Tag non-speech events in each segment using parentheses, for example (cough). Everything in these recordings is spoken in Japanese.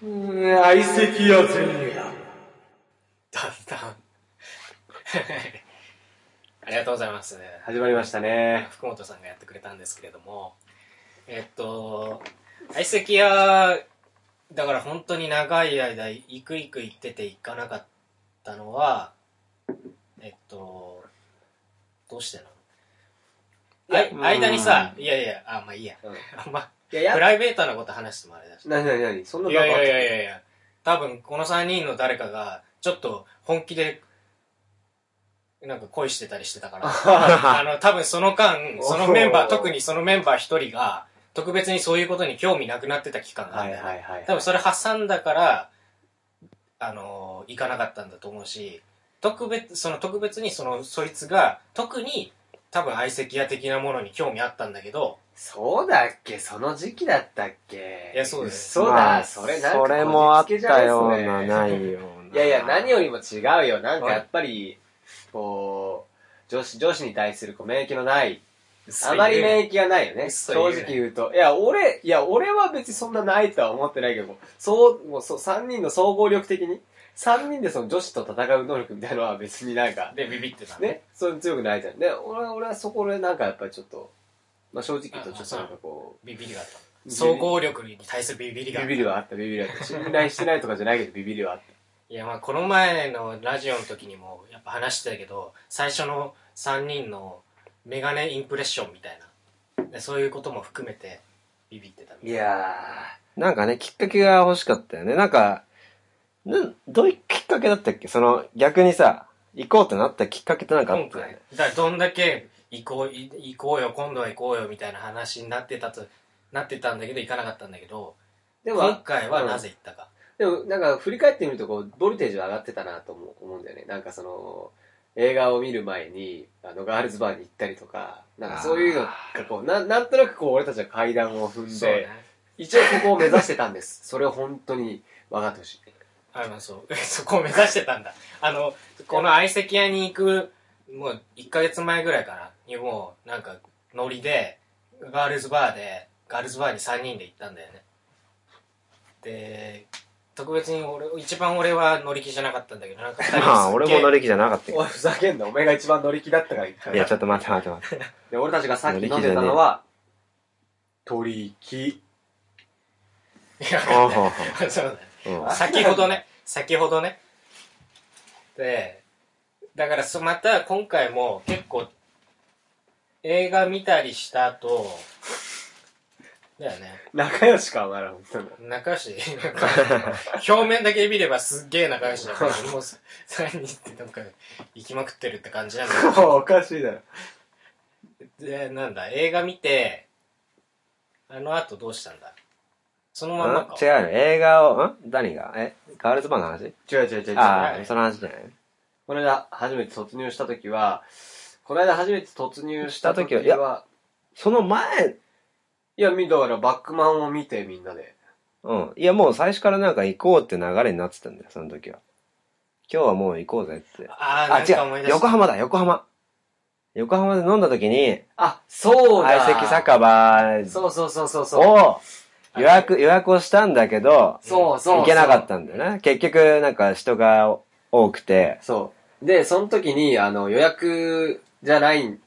うん、相席屋前夜。だんだん。(laughs) ありがとうございます。始まりましたね。福本さんがやってくれたんですけれども、えっと、相席屋、だから本当に長い間、行く行く行ってて行かなかったのは、えっと、どうしてなの？間にさ、いやいや、あ、まあいいや。うん (laughs) あんま、いや、プライベートなこと話してもあれだし。なになになにそんないやいやいやいやいや、多分この3人の誰かが、ちょっと本気で、なんか恋してたりしてたから、(laughs) あの、多分その間、そのメンバー、特にそのメンバー一人が、特別にそういうことに興味なくなってた期間があはいるんだよねはいはい。多分それ挟んだから、あのー行かなかったんだと思うし、特別、その特別にその、そいつが、特に多分相席屋的なものに興味あったんだけど、そうだっけ？その時期だったっけ？いやそうですそうだ、まあそれなんかそれもあったようそれな、ないような。いやいや、何よりも違うよ。なんかやっぱり、こう、女子、女子に対するこう免疫のない、あまり免疫がないよね。正直言うと。いや、俺、いや、俺は別にそんなないとは思ってないけど、そう、もうそう、三人の総合力的に、三人でその女子と戦う能力みたいなのは別になんか、で、ビビってたね、それ強くないじゃん。で、俺は、俺はそこでなんかやっぱりちょっと、まあ正直言うとちょっとなんかこビビりがあった。総合力に対するビビりう、があった。ビビりはあった、ビビりはあった。信頼してないとかじゃないけど、ビビりはあった。いや、まあこの前のラジオの時にもやっぱ話してたけど、最初の3人のメガネインプレッションみたいな。でそういうことも含めてビビってたみたいいやなんかね、きっかけが欲しかったよね。なんか、なんどういうきっかけだったっけ？その、逆にさ、行こうってなったきっかけってなんかあ今回ったよね？、だからどんだけ行こう、い行こうよ、今度は行こうよみたいな話になってたと、なってたんだけど行かなかったんだけど、ー。でも、今回はなぜ行ったか。でもなんか振り返ってみるとこうボルテージは上がってたなと思う思うんだよねなんかその映画を見る前にあのガールズバーに行ったりとかなんかそういうのがこうななんとなくこう俺たちは階段を踏んで、そうね。一応ここを目指してたんですそれを本当に分かってほしいあの、そう。(laughs) そこを目指してたんだ。あの、この相席屋に行く、もう1ヶ月前ぐらいかな、にもう、なんか、ノリで、ガールズバーで、ガールズバーに3人で行ったんだよね。で、特別に俺、一番俺は乗り気じゃなかったんだけど、なんか2人まあ、俺も乗りり気じゃなかったけど。おいふざけんなお前が一番乗り気だったから言ったいや、ちょっと待って待って待って。(laughs) で俺たちがさっき飲んでたのは鳥木いや、(laughs) そうだね。ううん先ほどね、先ほどね。で、だからそ、また今回も結構、映画見たりした後、だよね。仲良しかお前ら本当に仲良し？(laughs) 表面だけ見ればすっげえ仲良しだから、(laughs) もうさ3人ってなんか行きまくってるって感じなんだけど。おかしいだろで、なんだ、映画見て、あの後どうしたんだ？そのまんまか。違うよ。映画を、ん？何が？えガールズバーの話？違う違う違う違うああ、その話じゃない？この間初めて突入した時は、この間初めて突入した時は、した時はいその前、いや、見だからバックマンを見てみんなで。うん。いや、もう最初からなんか行こうって流れになってたんだよ、その時は。今日はもう行こうぜって。あー、あ、違う。横浜だ、横浜。横浜で飲んだ時に、あ、そうだ相席酒場そうそうそうそうそう。を予約、予約をしたんだけど、そうそう。行けなかったんだよね。結局、なんか人が多くて、そう。で、その時に、あの、予約じゃない、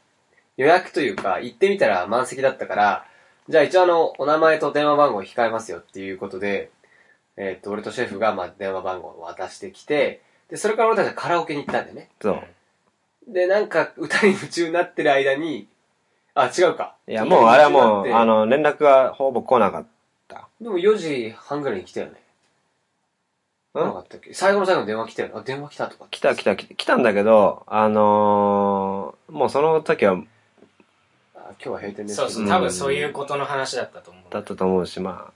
予約というか、行ってみたら満席だったから、じゃあ一応あの、お名前と電話番号控えますよっていうことで、えーっと、俺とシェフが、まあ、電話番号を渡してきて、で、それから俺たちはカラオケに行ったんだよね。そう。で、なんか、歌に夢中になってる間に、あ、違うか。いや、もうあれはもう、あの、連絡がほぼ来なかった。でも4時半ぐらいに来たよね。来なかったっけ？最後の最後の電話来たよね。あ、電話来たとか。来た来た来た来たんだけど、あのー、もうその時は、あ今日は閉店ですそうそう、うん多分そういうことの話だったと思う。だったと思うし、まあ、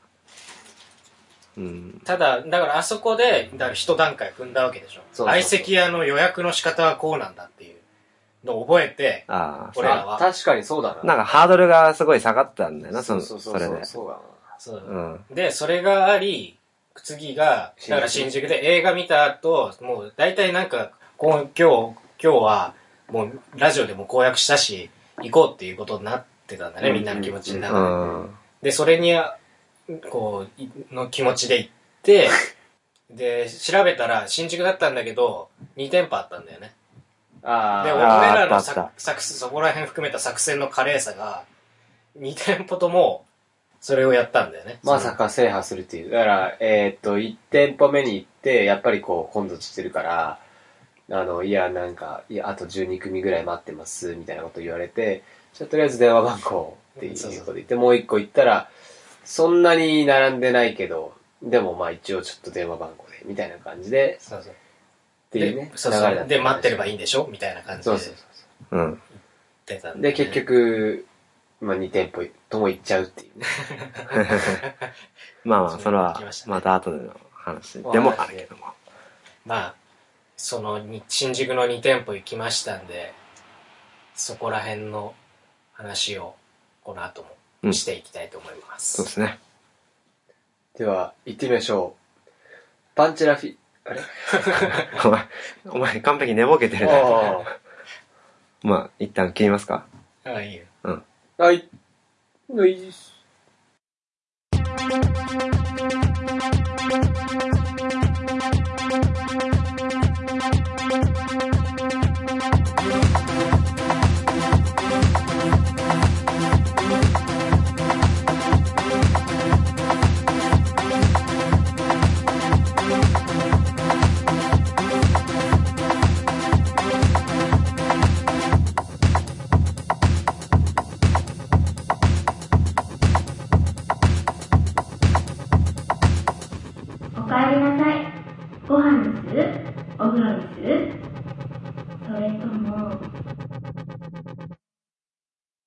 うん。ただ、だからあそこで、だから一段階踏んだわけでしょ。そうそうそう相席屋の予約の仕方はこうなんだっていうのを覚えて、ああ、俺らはあ確かにそうだな。なんかハードルがすごい下がったんだよな、その、そうそれでそうそう。そうだな。そううん。で、それがあり、次が、だから新宿で映画見た後、もう大体なんか、今日、今日は、もうラジオでも公約したし、行こうっていうことになってたんだね、みんなの気持ちのう中で。ん。で、それに、こう、いの気持ちで行って、(laughs) で、調べたら新宿だったんだけど、2店舗あったんだよね。で、ああ、俺らの作作そこら辺含めた作戦の華麗さが、2店舗とも、それをやったんだよね。まさか制覇するっていう。だから、えーっと、1店舗目に行って、やっぱりこう、混雑してるから、あの、いや、なんか、いや、あと12組ぐらい待ってます、みたいなこと言われて、じゃあとりあえず電話番号っていうことで言って、もう1個行ったら、そんなに並んでないけど、でもまあ一応ちょっと電話番号で、みたいな感じで、そうそう。っていうねで、そうそう流れで、待ってればいいいんでしょ？みたいな感じでそうそうそううん。で、結局、まあ2店舗とも行っちゃうっていうね。(laughs) まあまあ、それはました、後での話でもあるけども。まあ、そのに新宿の2店舗行きましたんで、そこら辺の話をこの後うんもしていきたいと思います。そうですね。では、行ってみましょう。パンチラフィ、あれ？(laughs) お前、お前完璧に寝ぼけてるな。あ (laughs) まあ、一旦切りますか。ああ、いいよ。うん。はい。よいしょ。